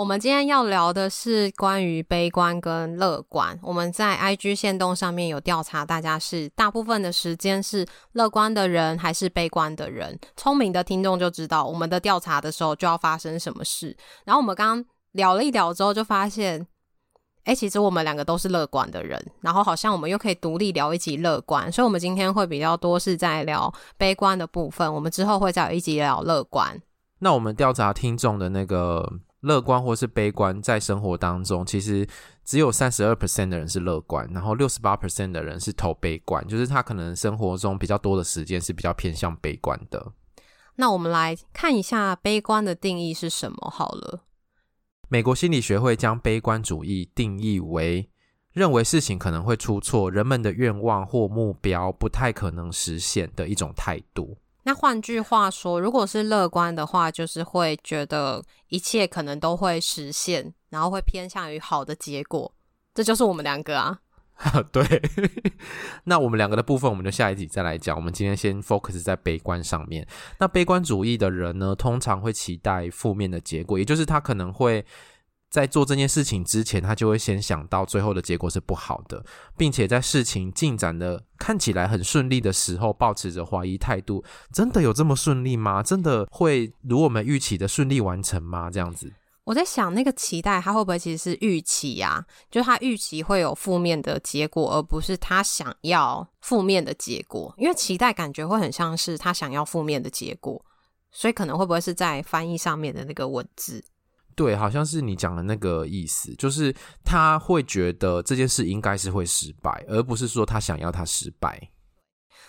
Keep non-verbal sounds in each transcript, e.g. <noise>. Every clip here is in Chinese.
我们今天要聊的是关于悲观跟乐观。我们在 IG 线动上面有调查，大家是大部分的时间是乐观的人还是悲观的人？聪明的听众就知道，我们的调查的时候就要发生什么事。然后我们刚刚聊了一聊之后，就发现，哎，其实我们两个都是乐观的人。然后好像我们又可以独立聊一集乐观，所以我们今天会比较多是在聊悲观的部分。我们之后会再有一集聊乐观。那我们调查听众的那个。乐观或是悲观，在生活当中，其实只有三十二 percent 的人是乐观，然后六十八 percent 的人是投悲观，就是他可能生活中比较多的时间是比较偏向悲观的。那我们来看一下悲观的定义是什么好了。美国心理学会将悲观主义定义为认为事情可能会出错，人们的愿望或目标不太可能实现的一种态度。那换句话说，如果是乐观的话，就是会觉得一切可能都会实现，然后会偏向于好的结果。这就是我们两个啊。<laughs> 对，<laughs> 那我们两个的部分，我们就下一集再来讲。我们今天先 focus 在悲观上面。那悲观主义的人呢，通常会期待负面的结果，也就是他可能会。在做这件事情之前，他就会先想到最后的结果是不好的，并且在事情进展的看起来很顺利的时候，抱持着怀疑态度。真的有这么顺利吗？真的会如我们预期的顺利完成吗？这样子，我在想那个期待，他会不会其实是预期呀？就他预期会有负面的结果，而不是他想要负面的结果。因为期待感觉会很像是他想要负面的结果，所以可能会不会是在翻译上面的那个文字？对，好像是你讲的那个意思，就是他会觉得这件事应该是会失败，而不是说他想要他失败。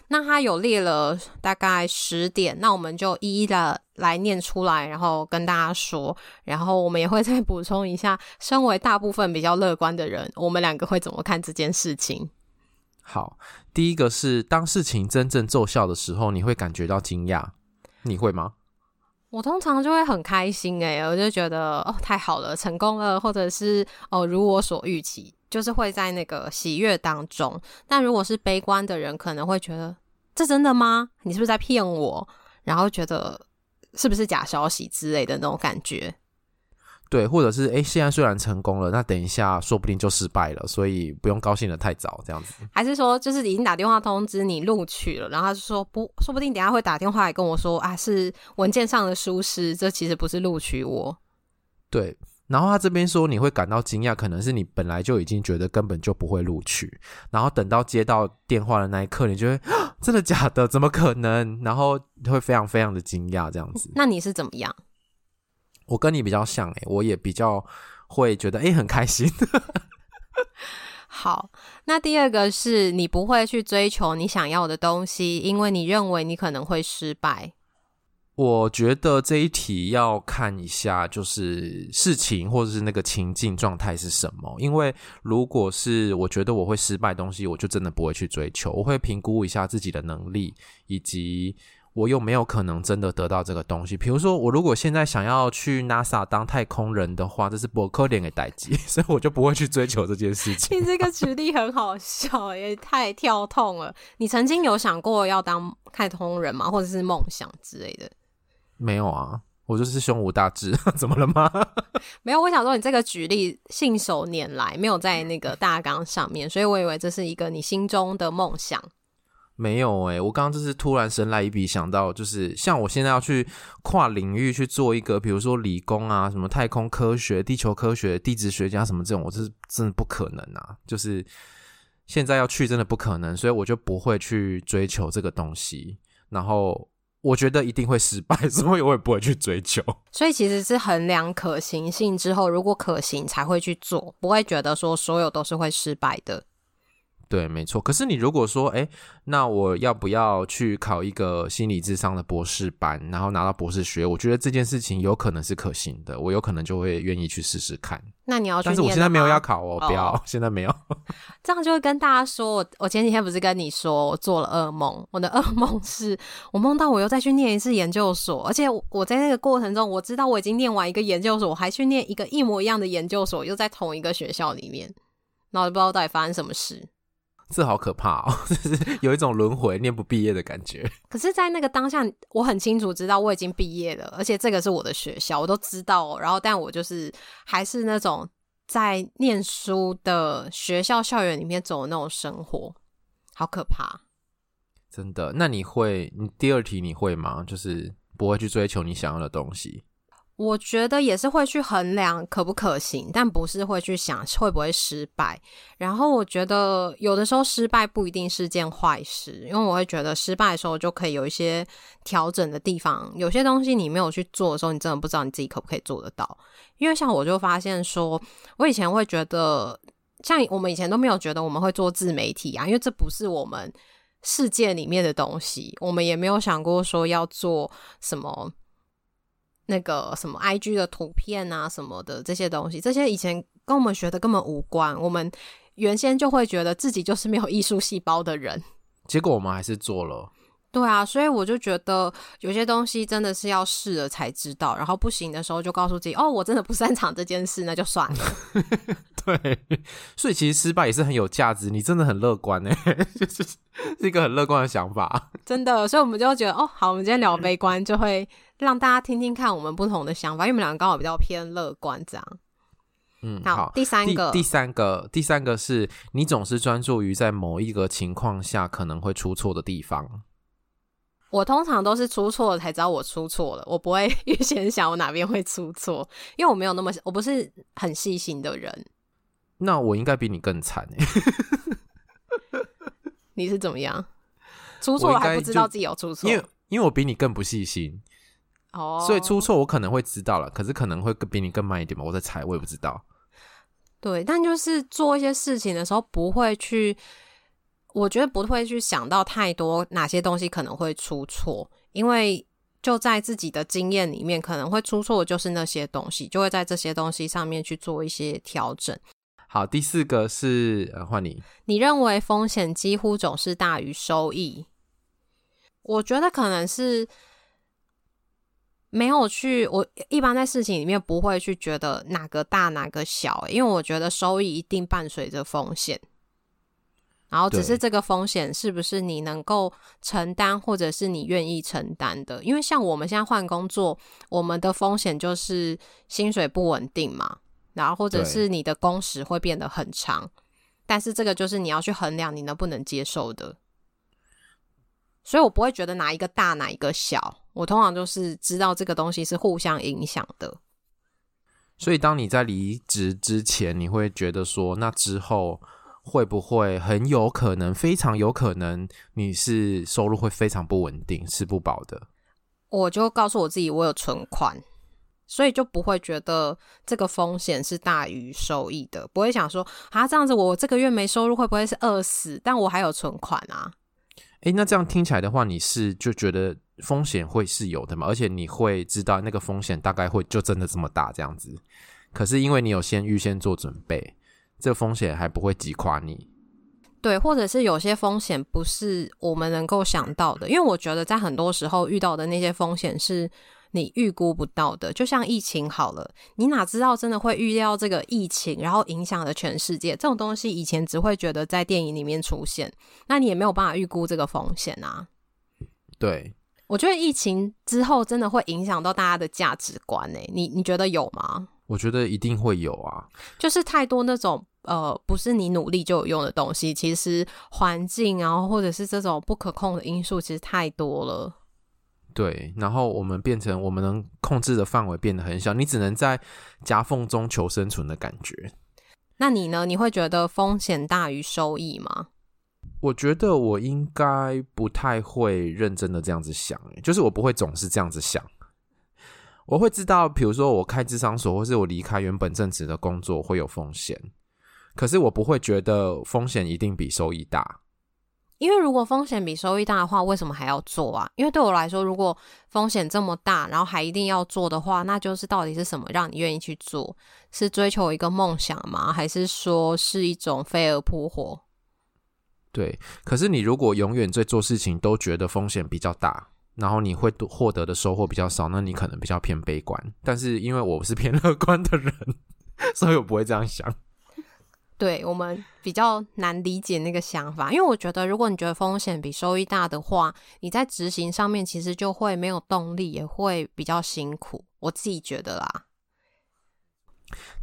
那他有列了大概十点，那我们就一一的来念出来，然后跟大家说，然后我们也会再补充一下，身为大部分比较乐观的人，我们两个会怎么看这件事情？好，第一个是当事情真正奏效的时候，你会感觉到惊讶，你会吗？我通常就会很开心诶、我就觉得哦，太好了，成功了，或者是哦，如我所预期，就是会在那个喜悦当中。但如果是悲观的人，可能会觉得这真的吗？你是不是在骗我？然后觉得是不是假消息之类的那种感觉。对，或者是诶，现在虽然成功了，那等一下说不定就失败了，所以不用高兴的太早，这样子。还是说，就是已经打电话通知你录取了，然后他就说不，说不定等下会打电话来跟我说啊，是文件上的疏失，这其实不是录取我。对，然后他这边说你会感到惊讶，可能是你本来就已经觉得根本就不会录取，然后等到接到电话的那一刻，你就会 <gasps> 真的假的？怎么可能？然后会非常非常的惊讶，这样子。那你是怎么样？我跟你比较像诶，我也比较会觉得诶很开心。<laughs> 好，那第二个是你不会去追求你想要的东西，因为你认为你可能会失败。我觉得这一题要看一下，就是事情或者是那个情境状态是什么。因为如果是我觉得我会失败的东西，我就真的不会去追求。我会评估一下自己的能力以及。我又没有可能真的得到这个东西。比如说，我如果现在想要去 NASA 当太空人的话，这是不可能的代机，<laughs> 所以我就不会去追求这件事情。你这个举例很好笑，也太跳痛了。你曾经有想过要当太空人吗？或者是梦想之类的？没有啊，我就是胸无大志，<laughs> 怎么了吗？<laughs> 没有，我想说你这个举例信手拈来，没有在那个大纲上面，所以我以为这是一个你心中的梦想。没有诶、我刚刚就是突然神来一笔，想到就是像我现在要去跨领域去做一个，比如说理工啊，什么太空科学、地球科学、地质学家什么这种，我是真的不可能啊，就是现在要去真的不可能，所以我就不会去追求这个东西。然后我觉得一定会失败，<laughs> 所以我也不会去追求。所以其实是衡量可行性之后，如果可行才会去做，不会觉得说所有都是会失败的。对，没错。可是你如果说，哎，那我要不要去考一个心理智商的博士班，然后拿到博士学？我觉得这件事情有可能是可行的，我有可能就会愿意去试试看。那你要去，但是我现在没有要考哦，不要，现在没有。<laughs> 这样就会跟大家说，我我前几天不是跟你说我做了噩梦？我的噩梦是我梦到我又再去念一次研究所，而且我在那个过程中，我知道我已经念完一个研究所，我还去念一个一模一样的研究所，又在同一个学校里面，然后就不知道到底发生什么事。这好可怕哦，<laughs> 就是有一种轮回念不毕业的感觉。可是，在那个当下，我很清楚知道我已经毕业了，而且这个是我的学校，我都知道哦。然后，但我就是还是那种在念书的学校校园里面走的那种生活，好可怕。真的？那你会？你第二题你会吗？就是不会去追求你想要的东西。我觉得也是会去衡量可不可行，但不是会去想会不会失败。然后我觉得有的时候失败不一定是件坏事，因为我会觉得失败的时候就可以有一些调整的地方。有些东西你没有去做的时候，你真的不知道你自己可不可以做得到。因为像我就发现说，我以前会觉得，像我们以前都没有觉得我们会做自媒体啊，因为这不是我们世界里面的东西，我们也没有想过说要做什么。那个什么 IG 的图片啊什么的这些东西，这些以前跟我们学的根本无关。我们原先就会觉得自己就是没有艺术细胞的人，结果我们还是做了。对啊，所以我就觉得有些东西真的是要试了才知道，然后不行的时候就告诉自己，哦，我真的不擅长这件事，那就算了。<laughs> 对，所以其实失败也是很有价值。你真的很乐观哎，<laughs> 就是是一个很乐观的想法。<laughs> 真的，所以我们就觉得，哦，好，我们今天聊悲观，就会让大家听听看我们不同的想法，因为我们两个刚好比较偏乐观，这样。嗯，好，好，第三个，第，第三个，第三个是你总是专注于在某一个情况下可能会出错的地方。我通常都是出错了才知道我出错了，我不会 <laughs> 预先想我哪边会出错，因为我没有那么，我不是很细心的人。那我应该比你更惨哎！<laughs> 你是怎么样？出错还不知道自己有出错？因为因为我比你更不细心哦，oh. 所以出错我可能会知道了，可是可能会比你更慢一点嘛。我在猜，我也不知道。对，但就是做一些事情的时候不会去。我觉得不会去想到太多哪些东西可能会出错，因为就在自己的经验里面，可能会出错的就是那些东西，就会在这些东西上面去做一些调整。好，第四个是呃，换你。你认为风险几乎总是大于收益？我觉得可能是没有去，我一般在事情里面不会去觉得哪个大哪个小，因为我觉得收益一定伴随着风险。然后只是这个风险是不是你能够承担，或者是你愿意承担的？因为像我们现在换工作，我们的风险就是薪水不稳定嘛，然后或者是你的工时会变得很长，但是这个就是你要去衡量你能不能接受的。所以我不会觉得哪一个大哪一个小，我通常就是知道这个东西是互相影响的。所以当你在离职之前，你会觉得说，那之后。会不会很有可能，非常有可能，你是收入会非常不稳定，吃不饱的？我就告诉我自己，我有存款，所以就不会觉得这个风险是大于收益的，不会想说啊，这样子我这个月没收入会不会是饿死？但我还有存款啊。诶，那这样听起来的话，你是就觉得风险会是有的嘛？而且你会知道那个风险大概会就真的这么大这样子。可是因为你有先预先做准备。这个风险还不会击垮你，对，或者是有些风险不是我们能够想到的，因为我觉得在很多时候遇到的那些风险是你预估不到的，就像疫情好了，你哪知道真的会预料这个疫情，然后影响了全世界？这种东西以前只会觉得在电影里面出现，那你也没有办法预估这个风险啊。对，我觉得疫情之后真的会影响到大家的价值观诶，你你觉得有吗？我觉得一定会有啊，就是太多那种。呃，不是你努力就有用的东西，其实环境啊，或者是这种不可控的因素，其实太多了。对，然后我们变成我们能控制的范围变得很小，你只能在夹缝中求生存的感觉。那你呢？你会觉得风险大于收益吗？我觉得我应该不太会认真的这样子想，就是我不会总是这样子想。我会知道，比如说我开智商所，或是我离开原本正职的工作会有风险。可是我不会觉得风险一定比收益大。因为如果风险比收益大的话，为什么还要做啊？因为对我来说，如果风险这么大，然后还一定要做的话，那就是到底是什么让你愿意去做？是追求一个梦想吗？还是说是一种飞蛾扑火？对，可是你如果永远在做事情都觉得风险比较大，然后你会获得的收获比较少，那你可能比较偏悲观。但是因为我是偏乐观的人，<laughs> 所以我不会这样想。对，我们比较难理解那个想法，因为我觉得，如果你觉得风险比收益大的话，你在执行上面其实就会没有动力，也会比较辛苦。我自己觉得啦。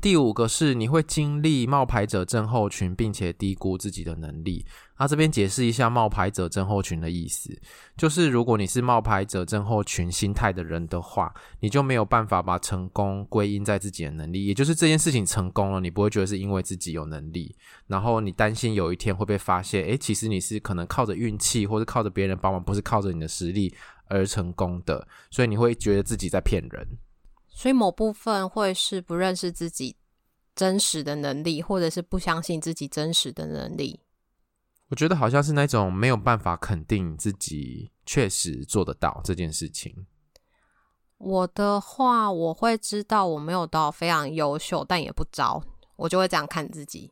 第五个是你会经历冒牌者症候群，并且低估自己的能力。他、啊、这边解释一下冒牌者症候群的意思，就是如果你是冒牌者症候群心态的人的话，你就没有办法把成功归因在自己的能力，也就是这件事情成功了，你不会觉得是因为自己有能力，然后你担心有一天会被发现，诶，其实你是可能靠着运气或是靠着别人帮忙，不是靠着你的实力而成功的，所以你会觉得自己在骗人。所以某部分会是不认识自己真实的能力，或者是不相信自己真实的能力。我觉得好像是那种没有办法肯定自己确实做得到这件事情。我的话，我会知道我没有到非常优秀，但也不糟，我就会这样看自己。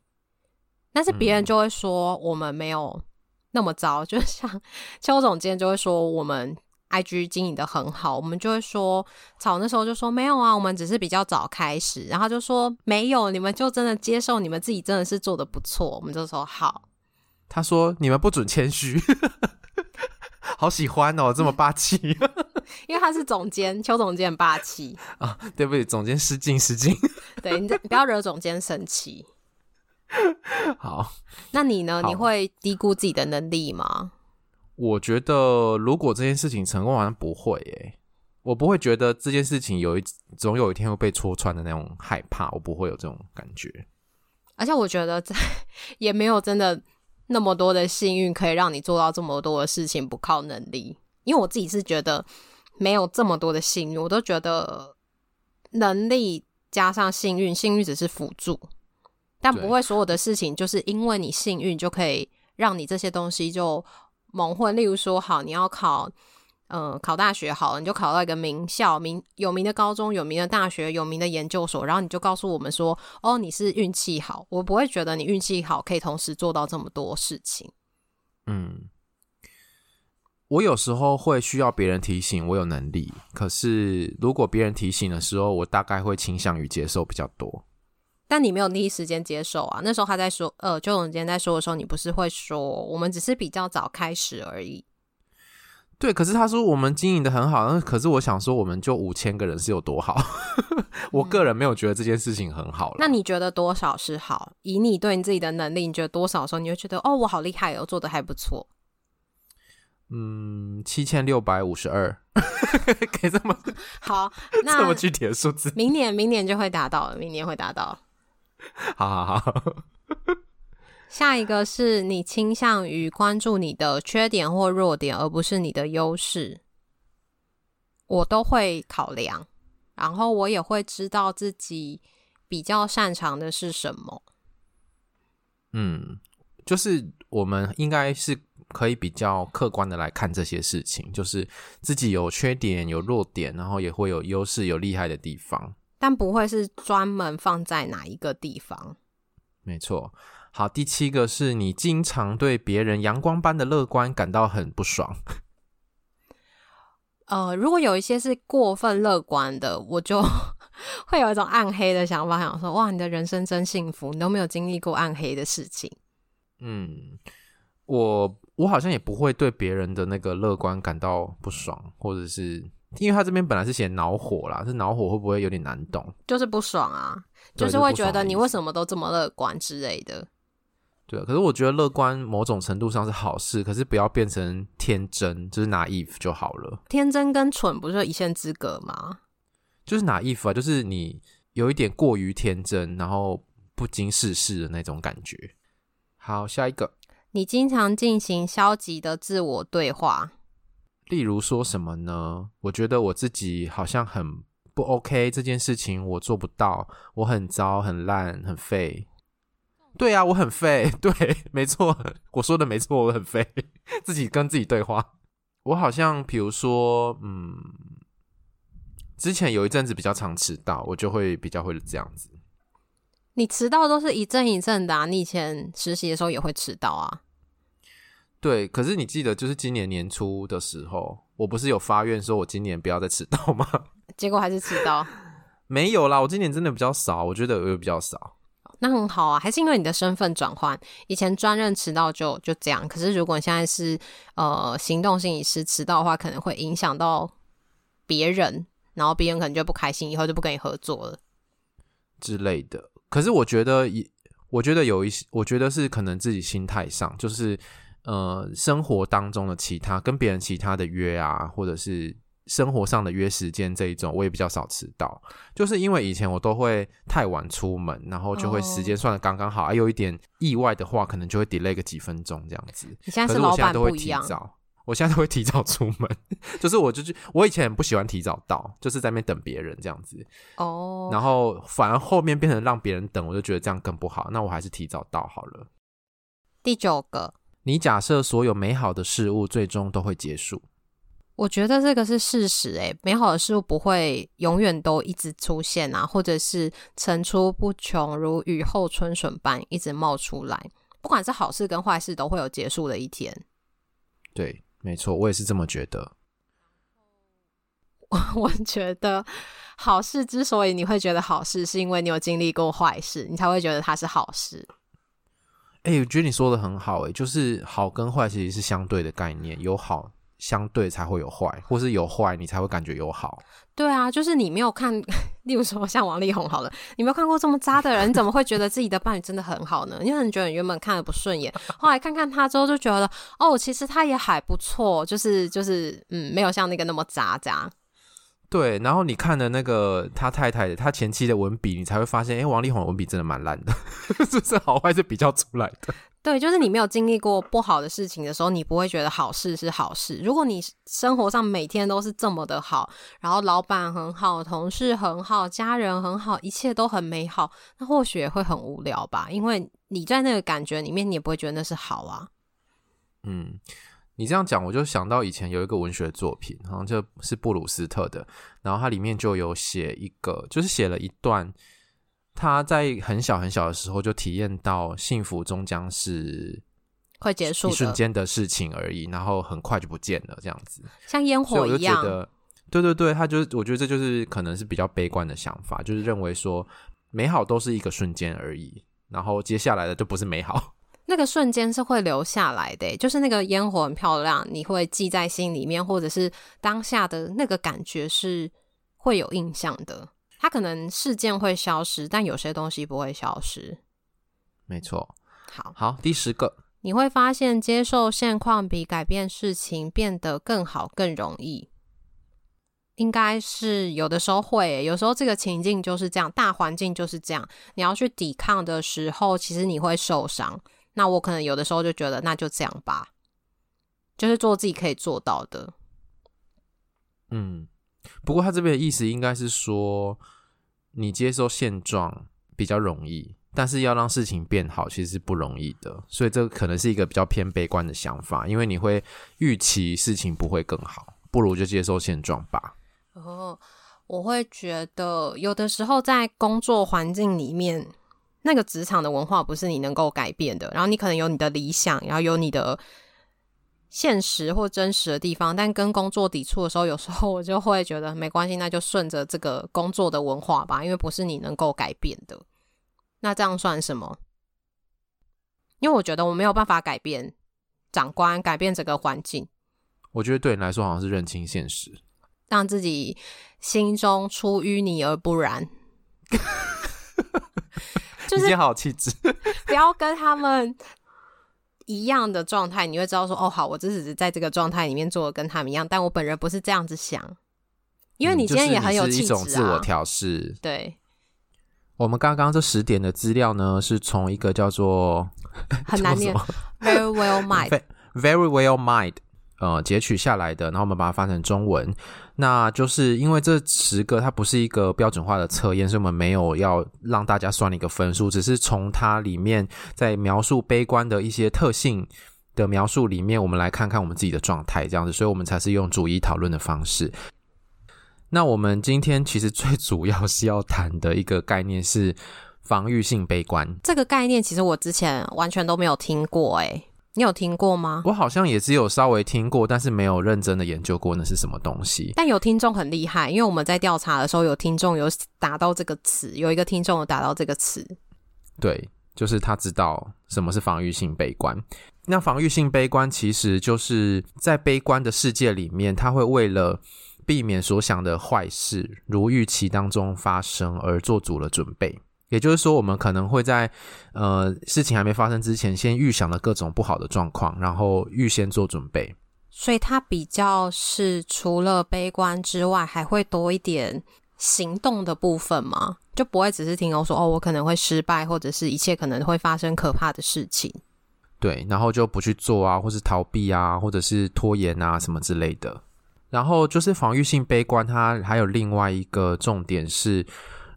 但是别人就会说我们没有那么糟，嗯、就像 <laughs> 邱总监就会说我们。IG 经营的很好，我们就会说，草那时候就说没有啊，我们只是比较早开始，然后就说没有，你们就真的接受你们自己真的是做的不错，我们就说好。他说你们不准谦虚，<laughs> 好喜欢哦，这么霸气，<laughs> 因为他是总监，邱总监很霸气啊，对不起，总监失敬失敬，<laughs> 对你，你不要惹总监生气。好，那你呢？你会低估自己的能力吗？我觉得，如果这件事情成功，好像不会诶。我不会觉得这件事情有一总有一天会被戳穿的那种害怕，我不会有这种感觉。而且我觉得，在 <laughs> 也没有真的那么多的幸运可以让你做到这么多的事情，不靠能力。因为我自己是觉得没有这么多的幸运，我都觉得能力加上幸运，幸运只是辅助，但不会所有的事情就是因为你幸运就可以让你这些东西就。蒙混，例如说，好，你要考，呃，考大学好了，你就考到一个名校、名有名的高中、有名的大学、有名的研究所，然后你就告诉我们说，哦，你是运气好。我不会觉得你运气好可以同时做到这么多事情。嗯，我有时候会需要别人提醒我有能力，可是如果别人提醒的时候，我大概会倾向于接受比较多。但你没有第一时间接受啊？那时候他在说，呃，就总监在说的时候，你不是会说我们只是比较早开始而已。对，可是他说我们经营的很好，那可是我想说，我们就五千个人是有多好？<laughs> 我个人没有觉得这件事情很好。那你觉得多少是好？以你对你自己的能力，你觉得多少的时候，你会觉得哦，我好厉害哦，做的还不错。嗯，七千六百五十二，<laughs> 可以这么好？那 <laughs> 这么具体的数字，明年明年就会达到了，明年会达到。好 <laughs> 好好，<laughs> 下一个是你倾向于关注你的缺点或弱点，而不是你的优势。我都会考量，然后我也会知道自己比较擅长的是什么。嗯，就是我们应该是可以比较客观的来看这些事情，就是自己有缺点、有弱点，然后也会有优势、有厉害的地方。但不会是专门放在哪一个地方。没错。好，第七个是你经常对别人阳光般的乐观感到很不爽。<laughs> 呃，如果有一些是过分乐观的，我就 <laughs> 会有一种暗黑的想法，想说：哇，你的人生真幸福，你都没有经历过暗黑的事情。嗯，我我好像也不会对别人的那个乐观感到不爽，或者是。因为他这边本来是写恼火啦，这恼火会不会有点难懂？就是不爽啊，就是会觉得你为什么都这么乐观之类的。对，可是我觉得乐观某种程度上是好事，可是不要变成天真，就是 naive 就好了。天真跟蠢不是一线之隔吗？就是 naive 啊，就是你有一点过于天真，然后不经世事的那种感觉。好，下一个，你经常进行消极的自我对话。例如说什么呢？我觉得我自己好像很不 OK，这件事情我做不到，我很糟、很烂、很废。对啊，我很废，<laughs> 对，没错，我说的没错，我很废，自己跟自己对话。我好像比如说，嗯，之前有一阵子比较常迟到，我就会比较会这样子。你迟到都是一阵一阵的啊，你以前实习的时候也会迟到啊。对，可是你记得，就是今年年初的时候，我不是有发愿说我今年不要再迟到吗？<laughs> 结果还是迟到。没有啦，我今年真的比较少，我觉得我有比较少。<laughs> 那很好啊，还是因为你的身份转换，以前专任迟到就就这样。可是如果你现在是呃行动心理师迟到的话，可能会影响到别人，然后别人可能就不开心，以后就不跟你合作了之类的。可是我觉得，我觉得有一些，我觉得是可能自己心态上，就是呃生活当中的其他跟别人其他的约啊，或者是。生活上的约时间这一种，我也比较少迟到，就是因为以前我都会太晚出门，然后就会时间算的刚刚好，还、oh. 啊、有一点意外的话，可能就会 delay 个几分钟这样子。你现在是老板不一样，我现在都会提早出门，<laughs> 就是我就是我以前不喜欢提早到，就是在那边等别人这样子哦，oh. 然后反而后面变成让别人等，我就觉得这样更不好，那我还是提早到好了。第九个，你假设所有美好的事物最终都会结束。我觉得这个是事实，诶，美好的事物不会永远都一直出现啊，或者是层出不穷，如雨后春笋般一直冒出来。不管是好事跟坏事，都会有结束的一天。对，没错，我也是这么觉得。我 <laughs> 我觉得好事之所以你会觉得好事，是因为你有经历过坏事，你才会觉得它是好事。诶，我觉得你说的很好，诶，就是好跟坏其实是相对的概念，有好。相对才会有坏，或是有坏，你才会感觉有好。对啊，就是你没有看，<laughs> 例如说像王力宏好了，你没有看过这么渣的人，你怎么会觉得自己的伴侣真的很好呢？因为你觉得你原本看的不顺眼，后来看看他之后就觉得，哦，其实他也还不错，就是就是，嗯，没有像那个那么渣渣。对，然后你看的那个他太太他前妻的文笔，你才会发现，哎，王力宏的文笔真的蛮烂的，这是好坏是比较出来的。对，就是你没有经历过不好的事情的时候，你不会觉得好事是好事。如果你生活上每天都是这么的好，然后老板很好，同事很好，家人很好，一切都很美好，那或许也会很无聊吧？因为你在那个感觉里面，你也不会觉得那是好啊。嗯。你这样讲，我就想到以前有一个文学作品，好像就是布鲁斯特的，然后它里面就有写一个，就是写了一段他在很小很小的时候就体验到幸福终将是快结束一瞬间的事情而已，然后很快就不见了，这样子像烟火一样。我就觉得，对对对，他就是我觉得这就是可能是比较悲观的想法，就是认为说美好都是一个瞬间而已，然后接下来的就不是美好。那个瞬间是会留下来的，就是那个烟火很漂亮，你会记在心里面，或者是当下的那个感觉是会有印象的。它可能事件会消失，但有些东西不会消失。没错。好，好，第十个，你会发现接受现况比改变事情变得更好更容易。应该是有的时候会，有时候这个情境就是这样，大环境就是这样，你要去抵抗的时候，其实你会受伤。那我可能有的时候就觉得，那就这样吧，就是做自己可以做到的。嗯，不过他这边的意思应该是说，你接受现状比较容易，但是要让事情变好，其实是不容易的。所以这可能是一个比较偏悲观的想法，因为你会预期事情不会更好，不如就接受现状吧。哦，我会觉得有的时候在工作环境里面。那个职场的文化不是你能够改变的，然后你可能有你的理想，然后有你的现实或真实的地方，但跟工作抵触的时候，有时候我就会觉得没关系，那就顺着这个工作的文化吧，因为不是你能够改变的。那这样算什么？因为我觉得我没有办法改变长官，改变整个环境。我觉得对你来说好像是认清现实，让自己心中出淤泥而不染。<laughs> 就是好气质，<laughs> 不要跟他们一样的状态，你会知道说，哦，好，我这只是在这个状态里面做的跟他们一样，但我本人不是这样子想，因为你今天也很有气质啊，嗯，就是，一种自我调试。对，我们刚刚这十点的资料呢，是从一个叫做很难念，<laughs> Very well mind，Very well mind 呃截取下来的，然后我们把它翻成中文。那就是因为这十个它不是一个标准化的测验，所以我们没有要让大家算一个分数，只是从它里面在描述悲观的一些特性的描述里面，我们来看看我们自己的状态这样子，所以我们才是用主义讨论的方式。那我们今天其实最主要是要谈的一个概念是防御性悲观。这个概念其实我之前完全都没有听过，诶。你有听过吗？我好像也只有稍微听过，但是没有认真的研究过那是什么东西。但有听众很厉害，因为我们在调查的时候，有听众有打到这个词，有一个听众有打到这个词。对，就是他知道什么是防御性悲观。那防御性悲观其实就是在悲观的世界里面，他会为了避免所想的坏事如预期当中发生而做足了准备。也就是说，我们可能会在呃事情还没发生之前，先预想了各种不好的状况，然后预先做准备。所以它比较是除了悲观之外，还会多一点行动的部分吗？就不会只是听我说哦，我可能会失败，或者是一切可能会发生可怕的事情。对，然后就不去做啊，或是逃避啊，或者是拖延啊什么之类的。然后就是防御性悲观，它还有另外一个重点是。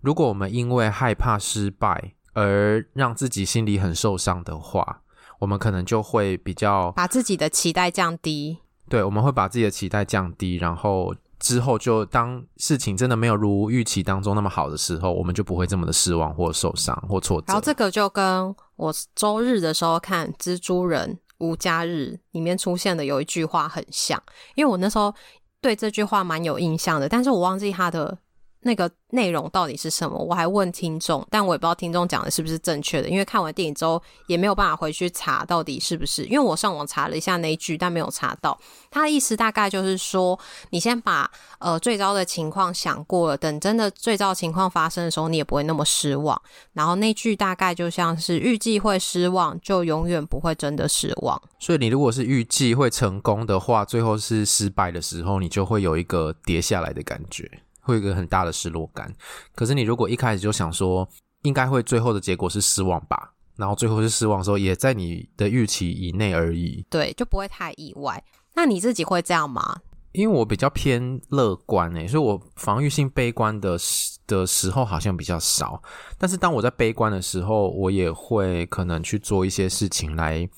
如果我们因为害怕失败而让自己心里很受伤的话，我们可能就会比较把自己的期待降低。对，我们会把自己的期待降低，然后之后就当事情真的没有如预期当中那么好的时候，我们就不会这么的失望或受伤或挫折。然后这个就跟我周日的时候看《蜘蛛人无家日》里面出现的有一句话很像，因为我那时候对这句话蛮有印象的，但是我忘记他的。那个内容到底是什么？我还问听众，但我也不知道听众讲的是不是正确的，因为看完电影之后也没有办法回去查到底是不是。因为我上网查了一下那一句，但没有查到。他的意思大概就是说，你先把呃最糟的情况想过了，等真的最糟情况发生的时候，你也不会那么失望。然后那句大概就像是预计会失望，就永远不会真的失望。所以你如果是预计会成功的话，最后是失败的时候，你就会有一个跌下来的感觉。会有一个很大的失落感，可是你如果一开始就想说应该会最后的结果是失望吧，然后最后是失望的时候，也在你的预期以内而已，对，就不会太意外。那你自己会这样吗？因为我比较偏乐观诶，所以我防御性悲观的时的时候好像比较少，但是当我在悲观的时候，我也会可能去做一些事情来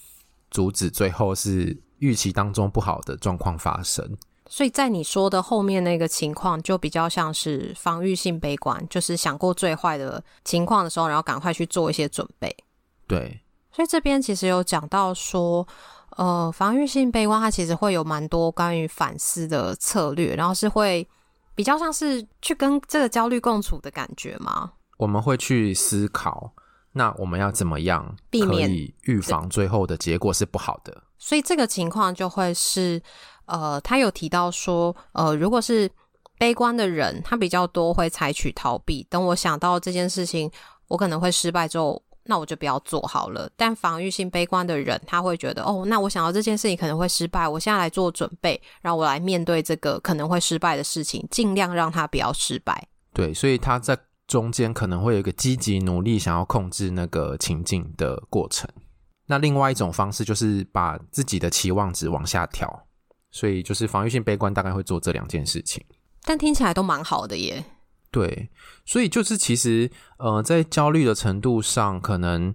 阻止最后是预期当中不好的状况发生。所以在你说的后面那个情况，就比较像是防御性悲观，就是想过最坏的情况的时候，然后赶快去做一些准备。对，所以这边其实有讲到说，呃，防御性悲观它其实会有蛮多关于反思的策略，然后是会比较像是去跟这个焦虑共处的感觉吗？我们会去思考，那我们要怎么样避免预防最后的结果是不好的？所以这个情况就会是。呃，他有提到说，呃，如果是悲观的人，他比较多会采取逃避。等我想到这件事情，我可能会失败之后，那我就不要做好了。但防御性悲观的人，他会觉得，哦，那我想到这件事情可能会失败，我现在来做准备，然后我来面对这个可能会失败的事情，尽量让他不要失败。对，所以他在中间可能会有一个积极努力想要控制那个情境的过程。那另外一种方式就是把自己的期望值往下调。所以就是防御性悲观大概会做这两件事情，但听起来都蛮好的耶。对，所以就是其实呃，在焦虑的程度上，可能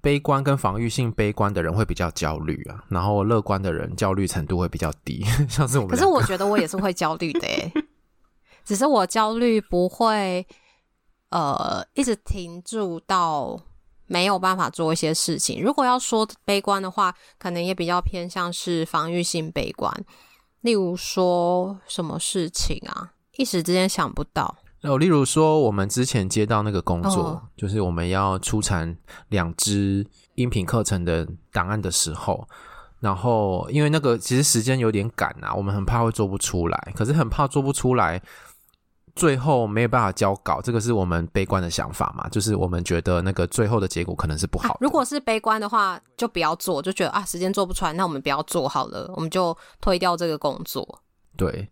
悲观跟防御性悲观的人会比较焦虑啊，然后乐观的人焦虑程度会比较低，<laughs> 像是我们。可是我觉得我也是会焦虑的耶，只是我焦虑不会呃一直停住到。没有办法做一些事情。如果要说悲观的话，可能也比较偏向是防御性悲观。例如说什么事情啊，一时之间想不到。哦，例如说我们之前接到那个工作，哦、就是我们要出产两支音频课程的档案的时候，然后因为那个其实时间有点赶啊，我们很怕会做不出来，可是很怕做不出来。最后没有办法交稿，这个是我们悲观的想法嘛？就是我们觉得那个最后的结果可能是不好。啊，如果是悲观的话，就不要做，就觉得啊，时间做不出来，那我们不要做好了，我们就推掉这个工作。对，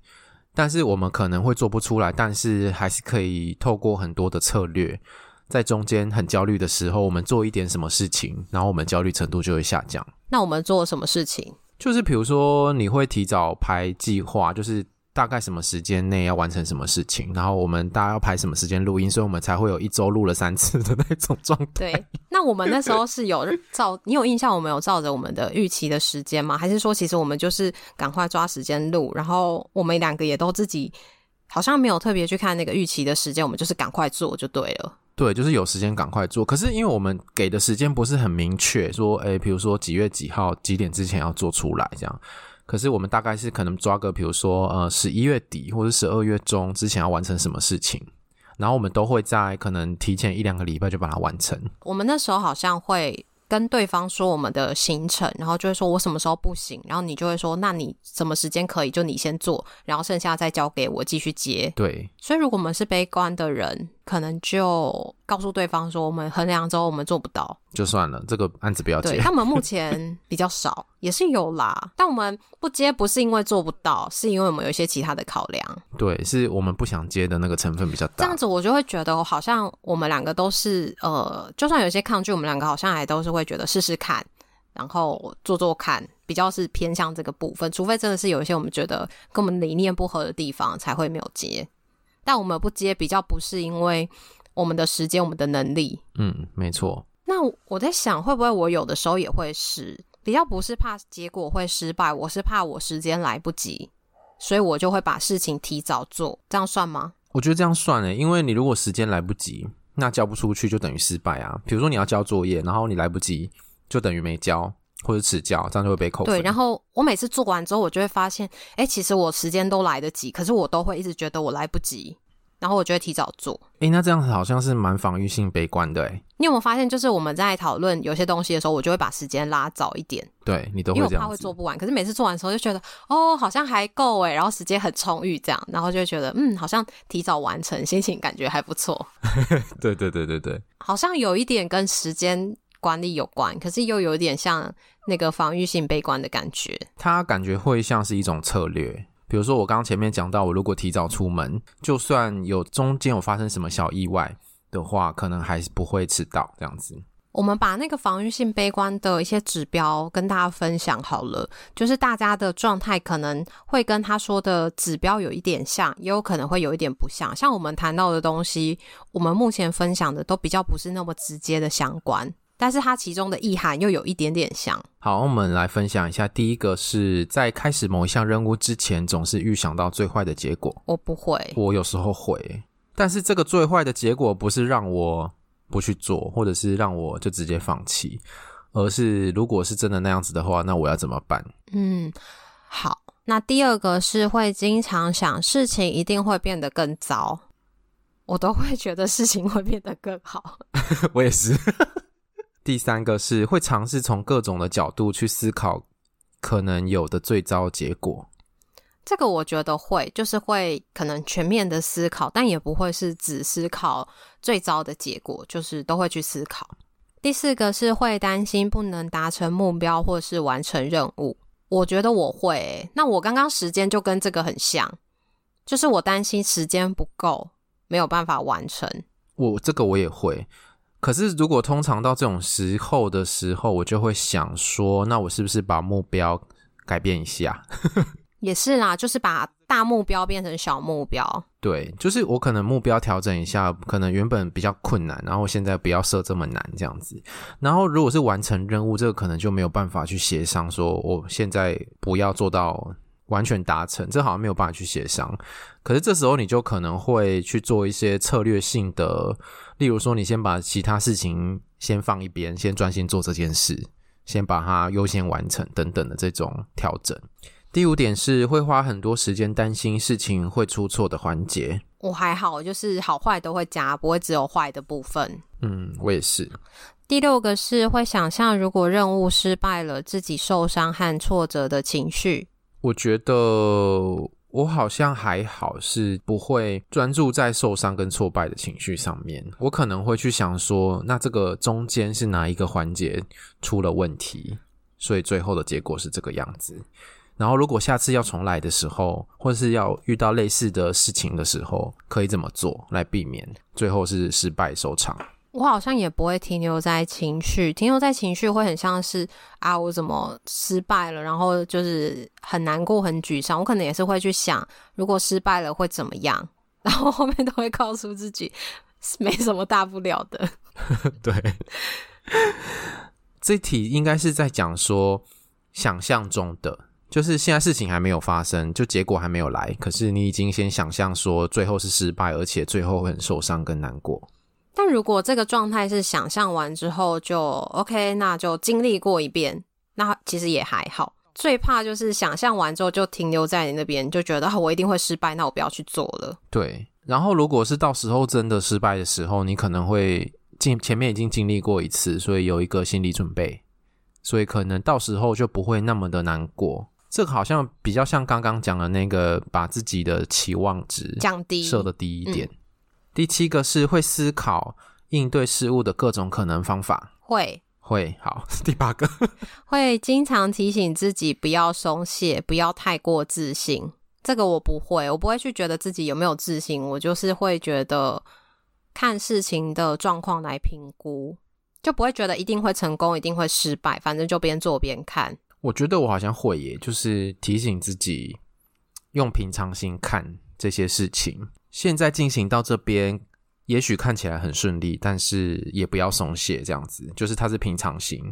但是我们可能会做不出来，但是还是可以透过很多的策略，在中间很焦虑的时候，我们做一点什么事情，然后我们焦虑程度就会下降。那我们做什么事情？就是比如说你会提早排计划，就是。大概什么时间内要完成什么事情，然后我们大家要排什么时间录音，所以我们才会有一周录了三次的那种状态。对，那我们那时候是有照，你有印象我们有照着我们的预期的时间吗？还是说其实我们就是赶快抓时间录，然后我们两个也都自己好像没有特别去看那个预期的时间，我们就是赶快做就对了。对，就是有时间赶快做。可是因为我们给的时间不是很明确，说，诶，比如说几月几号几点之前要做出来这样。可是我们大概是可能抓个，比如说呃十一月底或者十二月中之前要完成什么事情，然后我们都会在可能提前一两个礼拜就把它完成。我们那时候好像会跟对方说我们的行程，然后就会说我什么时候不行，然后你就会说那你什么时间可以，就你先做，然后剩下再交给我继续接。对，所以如果我们是悲观的人，可能就告诉对方说我们衡量之后我们做不到。就算了，这个案子不要接。对，他们目 <laughs> 前比较少，也是有啦。但我们不接，不是因为做不到，是因为我们有一些其他的考量。对，是我们不想接的那个成分比较大。这样子我就会觉得，好像我们两个都是呃，就算有些抗拒，我们两个好像还都是会觉得试试看，然后做做看，比较是偏向这个部分。除非真的是有一些我们觉得跟我们理念不合的地方，才会没有接。但我们不接，比较不是因为我们的时间、我们的能力。嗯，没错。那我在想，会不会我有的时候也会是比较不是怕结果会失败，我是怕我时间来不及，所以我就会把事情提早做，这样算吗？我觉得这样算诶，因为你如果时间来不及，那交不出去就等于失败啊。比如说你要交作业，然后你来不及，就等于没交或者迟交，这样就会被扣分。对，然后我每次做完之后，我就会发现，哎，其实我时间都来得及，可是我都会一直觉得我来不及。然后我就会提早做。诶，那这样子好像是蛮防御性悲观的诶。你有没有发现，就是我们在讨论有些东西的时候，我就会把时间拉早一点。对，你都会这样。因为我怕会做不完。可是每次做完的时候就觉得，哦，好像还够诶，然后时间很充裕，这样，然后就会觉得，嗯，好像提早完成，心情感觉还不错。<laughs> 对对对对对。好像有一点跟时间管理有关，可是又有一点像那个防御性悲观的感觉。它感觉会像是一种策略。比如说，我刚刚前面讲到，我如果提早出门，就算有中间有发生什么小意外的话，可能还是不会迟到这样子。我们把那个防御性悲观的一些指标跟大家分享好了，就是大家的状态可能会跟他说的指标有一点像，也有可能会有一点不像。像我们谈到的东西，我们目前分享的都比较不是那么直接的相关。但是它其中的意涵又有一点点像。好，我们来分享一下。第一个是在开始某一项任务之前，总是预想到最坏的结果。我不会，我有时候会。但是这个最坏的结果不是让我不去做，或者是让我就直接放弃，而是如果是真的那样子的话，那我要怎么办？嗯，好。那第二个是会经常想事情一定会变得更糟，我都会觉得事情会变得更好。<laughs> 我也是。第三个是会尝试从各种的角度去思考可能有的最糟结果。这个我觉得会，就是会可能全面的思考，但也不会是只思考最糟的结果，就是都会去思考。第四个是会担心不能达成目标或是完成任务。我觉得我会欸，那我刚刚时间就跟这个很像，就是我担心时间不够，没有办法完成。我这个我也会。可是，如果通常到这种时候的时候，我就会想说，那我是不是把目标改变一下？也是啦，就是把大目标变成小目标。<laughs> 对，就是我可能目标调整一下，可能原本比较困难，然后现在不要设这么难这样子。然后，如果是完成任务，这个可能就没有办法去协商，说我现在不要做到完全达成，这好像没有办法去协商。可是这时候你就可能会去做一些策略性的。例如说，你先把其他事情先放一边，先专心做这件事，先把它优先完成等等的这种调整。第五点是会花很多时间担心事情会出错的环节。我还好，就是好坏都会加，不会只有坏的部分。嗯，我也是。第六个是会想象如果任务失败了，自己受伤和挫折的情绪。我觉得。我好像还好，是不会专注在受伤跟挫败的情绪上面。我可能会去想说，那这个中间是哪一个环节出了问题，所以最后的结果是这个样子。然后，如果下次要重来的时候，或是要遇到类似的事情的时候，可以怎么做来避免最后是失败收场？我好像也不会停留在情绪，停留在情绪会很像是啊，我怎么失败了，然后就是很难过、很沮丧。我可能也是会去想，如果失败了会怎么样，<laughs> 然后后面都会告诉自己没什么大不了的。<laughs> 对，这题应该是在讲说想象中的，就是现在事情还没有发生，就结果还没有来，可是你已经先想象说最后是失败，而且最后会很受伤跟难过。但如果这个状态是想象完之后就 OK，那就经历过一遍，那其实也还好。最怕就是想象完之后就停留在你那边，就觉得我一定会失败，那我不要去做了。对。然后如果是到时候真的失败的时候，你可能会经前面已经经历过一次，所以有一个心理准备，所以可能到时候就不会那么的难过。这个好像比较像刚刚讲的那个，把自己的期望值降低，设的低一点。嗯第七个是会思考应对事物的各种可能方法，会会好。<laughs> 第八个 <laughs> 会经常提醒自己不要松懈，不要太过自信。这个我不会，我不会去觉得自己有没有自信，我就是会觉得看事情的状况来评估，就不会觉得一定会成功，一定会失败，反正就边做边看。我觉得我好像会耶，就是提醒自己用平常心看这些事情。现在进行到这边，也许看起来很顺利，但是也不要松懈，这样子就是它是平常心，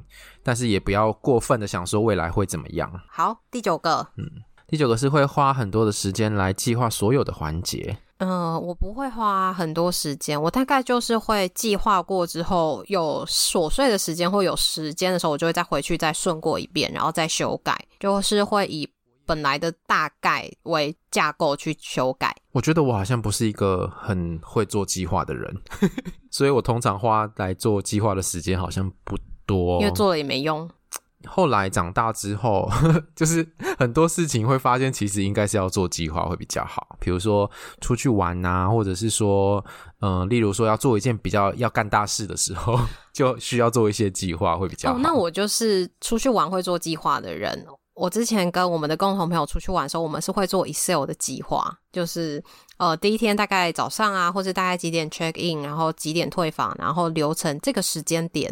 但是也不要过分的想说未来会怎么样。好，第九个，嗯，第九个是会花很多的时间来计划所有的环节。嗯、呃，我不会花很多时间，我大概就是会计划过之后，有琐碎的时间或有时间的时候，我就会再回去再顺过一遍，然后再修改，就是会以。本来的大概为架构去修改。我觉得我好像不是一个很会做计划的人，<laughs> 所以我通常花来做计划的时间好像不多，因为做了也没用。后来长大之后，<laughs> 就是很多事情会发现，其实应该是要做计划会比较好。比如说出去玩啊，或者是说，嗯、呃，例如说要做一件比较要干大事的时候，<laughs> 就需要做一些计划会比较好。哦，那我就是出去玩会做计划的人。我之前跟我们的共同朋友出去玩的时候，我们是会做 Excel 的计划，就是呃第一天大概早上啊，或者大概几点 check in，然后几点退房，然后流程这个时间点，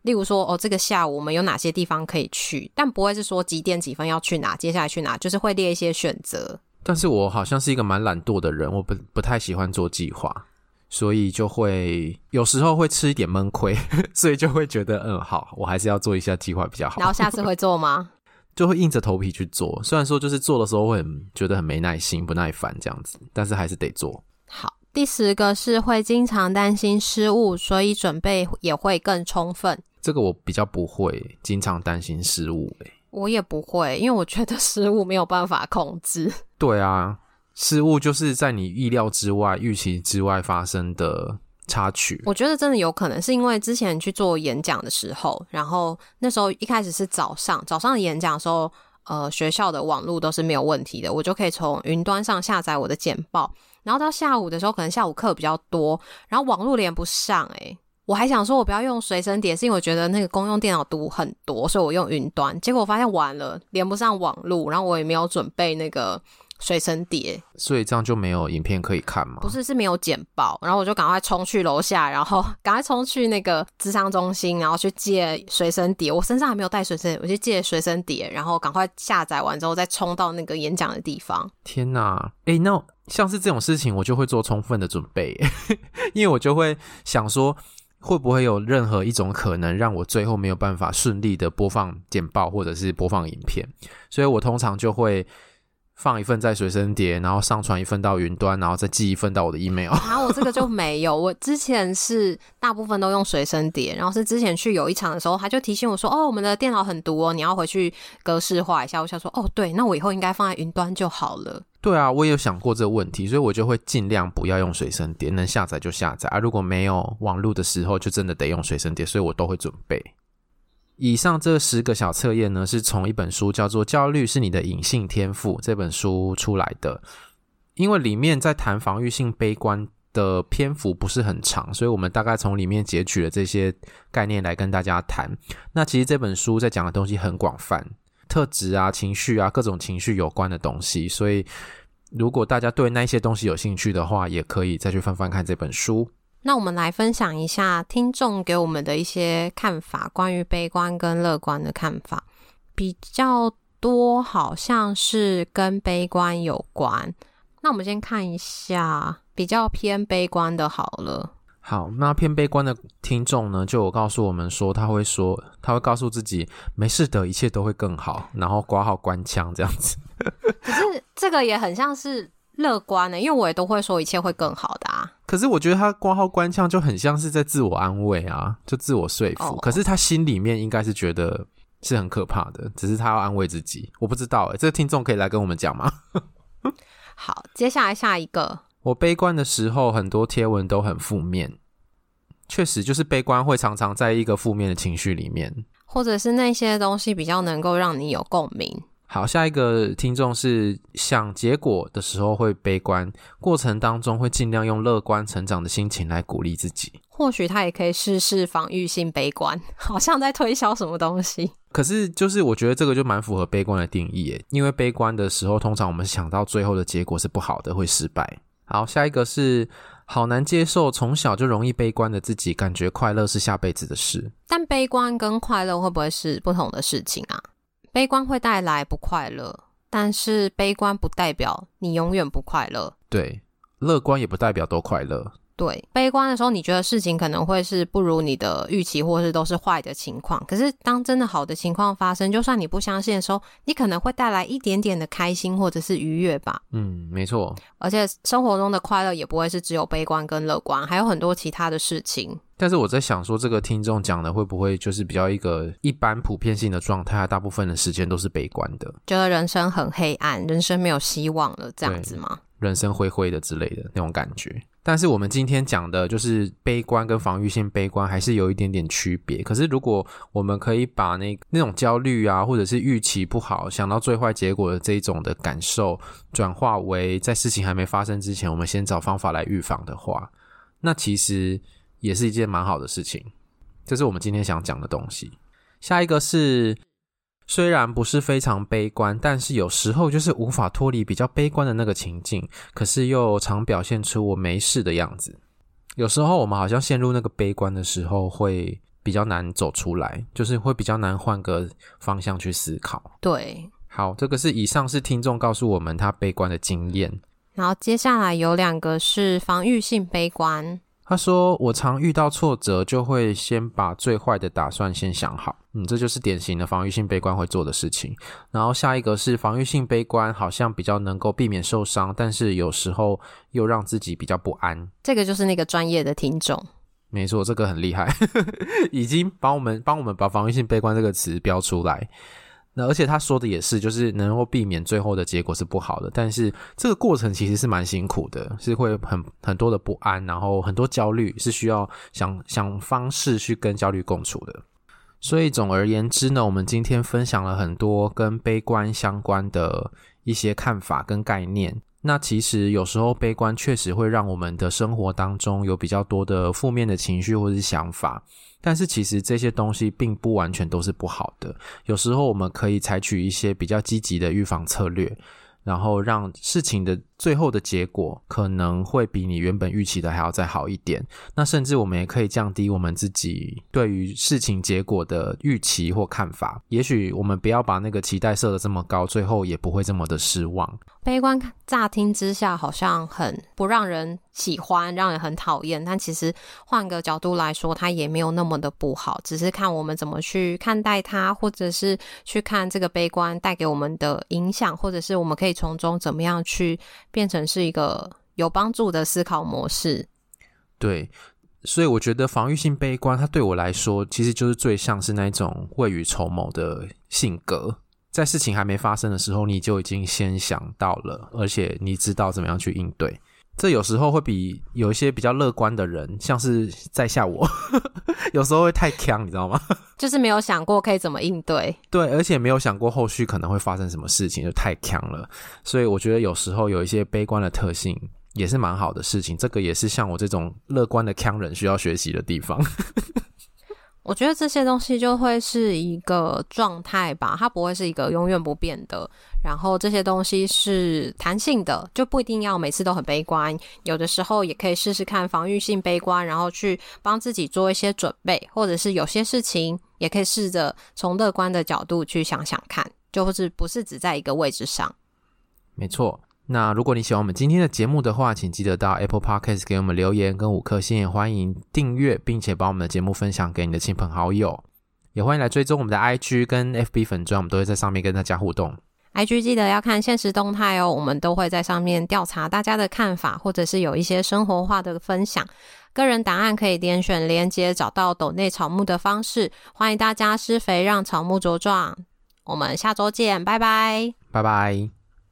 例如说哦这个下午我们有哪些地方可以去，但不会是说几点几分要去哪，接下来去哪，就是会列一些选择。但是我好像是一个蛮懒惰的人，我不不太喜欢做计划，所以就会有时候会吃一点闷亏，<laughs> 所以就会觉得嗯好，我还是要做一下计划比较好。然后下次会做吗？就会硬着头皮去做，虽然说就是做的时候会很觉得很没耐心、不耐烦这样子，但是还是得做。好，第十个是会经常担心失误，所以准备也会更充分。这个我比较不会经常担心失误，欸，我也不会，因为我觉得失误没有办法控制。对啊，失误就是在你意料之外、预期之外发生的。插曲，我觉得真的有可能是因为之前去做演讲的时候，然后那时候一开始是早上，早上的演讲的时候，呃，学校的网络都是没有问题的，我就可以从云端上下载我的简报，然后到下午的时候，可能下午课比较多，然后网络连不上，欸，诶，我还想说我不要用随身碟，是因为我觉得那个公用电脑读很多，所以我用云端，结果我发现完了，连不上网络，然后我也没有准备那个。随身碟，所以这样就没有影片可以看吗？不是，是没有剪报，然后我就赶快冲去楼下，然后赶快冲去那个智商中心，然后去借随身碟。我身上还没有带随身，我去借随身碟，然后赶快下载完之后再冲到那个演讲的地方。天哪，诶，那像是这种事情，我就会做充分的准备，因为我就会想说，会不会有任何一种可能让我最后没有办法顺利的播放简报或者是播放影片，所以我通常就会。放一份在随身碟，然后上传一份到云端，然后再寄一份到我的 email。然 <laughs> 后我这个就没有，我之前是大部分都用随身碟，然后是之前去有一场的时候，他就提醒我说：“哦，我们的电脑很毒哦，你要回去格式化一下。”我想说：“哦，对，那我以后应该放在云端就好了。”对啊，我也有想过这个问题，所以我就会尽量不要用随身碟，能下载就下载啊。如果没有网络的时候，就真的得用随身碟，所以我都会准备。以上这十个小测验呢，是从一本书叫做《焦虑是你的隐性天赋》这本书出来的。因为里面在谈防御性悲观的篇幅不是很长，所以我们大概从里面截取了这些概念来跟大家谈。那其实这本书在讲的东西很广泛，特质啊、情绪啊、各种情绪有关的东西。所以如果大家对那些东西有兴趣的话，也可以再去翻翻看这本书。那我们来分享一下听众给我们的一些看法，关于悲观跟乐观的看法，比较多好像是跟悲观有关。那我们先看一下比较偏悲观的，好了。好，那偏悲观的听众呢，就有告诉我们说，他会说，他会告诉自己没事的，一切都会更好，然后挂号关腔这样子。<laughs> 可是这个也很像是乐观的，因为我也都会说一切会更好的啊。可是我觉得他挂号官腔就很像是在自我安慰啊，就自我说服。Oh. 可是他心里面应该是觉得是很可怕的，只是他要安慰自己。我不知道诶，这个听众可以来跟我们讲吗？好，接下来下一个。我悲观的时候，很多贴文都很负面。确实，就是悲观会常常在一个负面的情绪里面，或者是那些东西比较能够让你有共鸣。好，下一个听众是想结果的时候会悲观，过程当中会尽量用乐观成长的心情来鼓励自己。或许他也可以试试防御性悲观，<laughs> 好像在推销什么东西。可是，就是我觉得这个就蛮符合悲观的定义耶，因为悲观的时候，通常我们想到最后的结果是不好的，会失败。好，下一个是好难接受，从小就容易悲观的自己，感觉快乐是下辈子的事。但悲观跟快乐会不会是不同的事情啊？悲观会带来不快乐，但是悲观不代表你永远不快乐。对，乐观也不代表都快乐。对，悲观的时候，你觉得事情可能会是不如你的预期，或是都是坏的情况。可是，当真的好的情况发生，就算你不相信的时候，你可能会带来一点点的开心或者是愉悦吧。嗯，没错。而且生活中的快乐也不会是只有悲观跟乐观，还有很多其他的事情。但是我在想说，这个听众讲的会不会就是比较一个一般普遍性的状态？大部分的时间都是悲观的，觉得人生很黑暗，人生没有希望了，这样子吗？人生灰灰的之类的那种感觉。但是我们今天讲的就是悲观跟防御性悲观还是有一点点区别。可是如果我们可以把那那种焦虑啊，或者是预期不好，想到最坏结果的这一种的感受，转化为在事情还没发生之前，我们先找方法来预防的话，那其实也是一件蛮好的事情。这是我们今天想讲的东西。下一个是。虽然不是非常悲观，但是有时候就是无法脱离比较悲观的那个情境，可是又常表现出我没事的样子。有时候我们好像陷入那个悲观的时候，会比较难走出来，就是会比较难换个方向去思考。对，好，这个是以上是听众告诉我们他悲观的经验。然后接下来有两个是防御性悲观。他说：“我常遇到挫折，就会先把最坏的打算先想好。嗯，这就是典型的防御性悲观会做的事情。然后下一个是防御性悲观，好像比较能够避免受伤，但是有时候又让自己比较不安。这个就是那个专业的听众。没错，这个很厉害，<laughs> 已经帮我们帮我们把防御性悲观这个词标出来。”那而且他说的也是，就是能够避免最后的结果是不好的，但是这个过程其实是蛮辛苦的，是会很很多的不安，然后很多焦虑，是需要想想方式去跟焦虑共处的。所以总而言之呢，我们今天分享了很多跟悲观相关的一些看法跟概念。那其实有时候悲观确实会让我们的生活当中有比较多的负面的情绪或是想法。但是其实这些东西并不完全都是不好的，有时候我们可以采取一些比较积极的预防策略，然后让事情的最后的结果可能会比你原本预期的还要再好一点。那甚至我们也可以降低我们自己对于事情结果的预期或看法。也许我们不要把那个期待设得这么高，最后也不会这么的失望。悲观乍听之下好像很不让人喜欢，让人很讨厌。但其实换个角度来说，它也没有那么的不好，只是看我们怎么去看待它，或者是去看这个悲观带给我们的影响，或者是我们可以从中怎么样去变成是一个有帮助的思考模式。对，所以我觉得防御性悲观，它对我来说其实就是最像是那种未雨绸缪的性格。在事情还没发生的时候，你就已经先想到了，而且你知道怎么样去应对。这有时候会比有一些比较乐观的人，像是在下我，<laughs> 有时候会太强，你知道吗？<laughs> 就是没有想过可以怎么应对。<laughs> 对，而且没有想过后续可能会发生什么事情，就太强了。所以我觉得有时候有一些悲观的特性也是蛮好的事情。这个也是像我这种乐观的强人需要学习的地方。我觉得这些东西就会是一个状态吧，它不会是一个永远不变的。然后这些东西是弹性的，就不一定要每次都很悲观，有的时候也可以试试看防御性悲观，然后去帮自己做一些准备，或者是有些事情也可以试着从乐观的角度去想想看，就是不是只在一个位置上。没错。那如果你喜欢我们今天的节目的话，请记得到 Apple Podcast 给我们留言跟五颗星，也欢迎订阅，并且把我们的节目分享给你的亲朋好友，也欢迎来追踪我们的 IG 跟 FB 粉砖，我们都会在上面跟大家互动。IG 记得要看现实动态哦，我们都会在上面调查大家的看法，或者是有一些生活化的分享。个人档案可以点选连接找到斗内草木的方式，欢迎大家施肥让草木茁壮。我们下周见，拜拜，拜拜。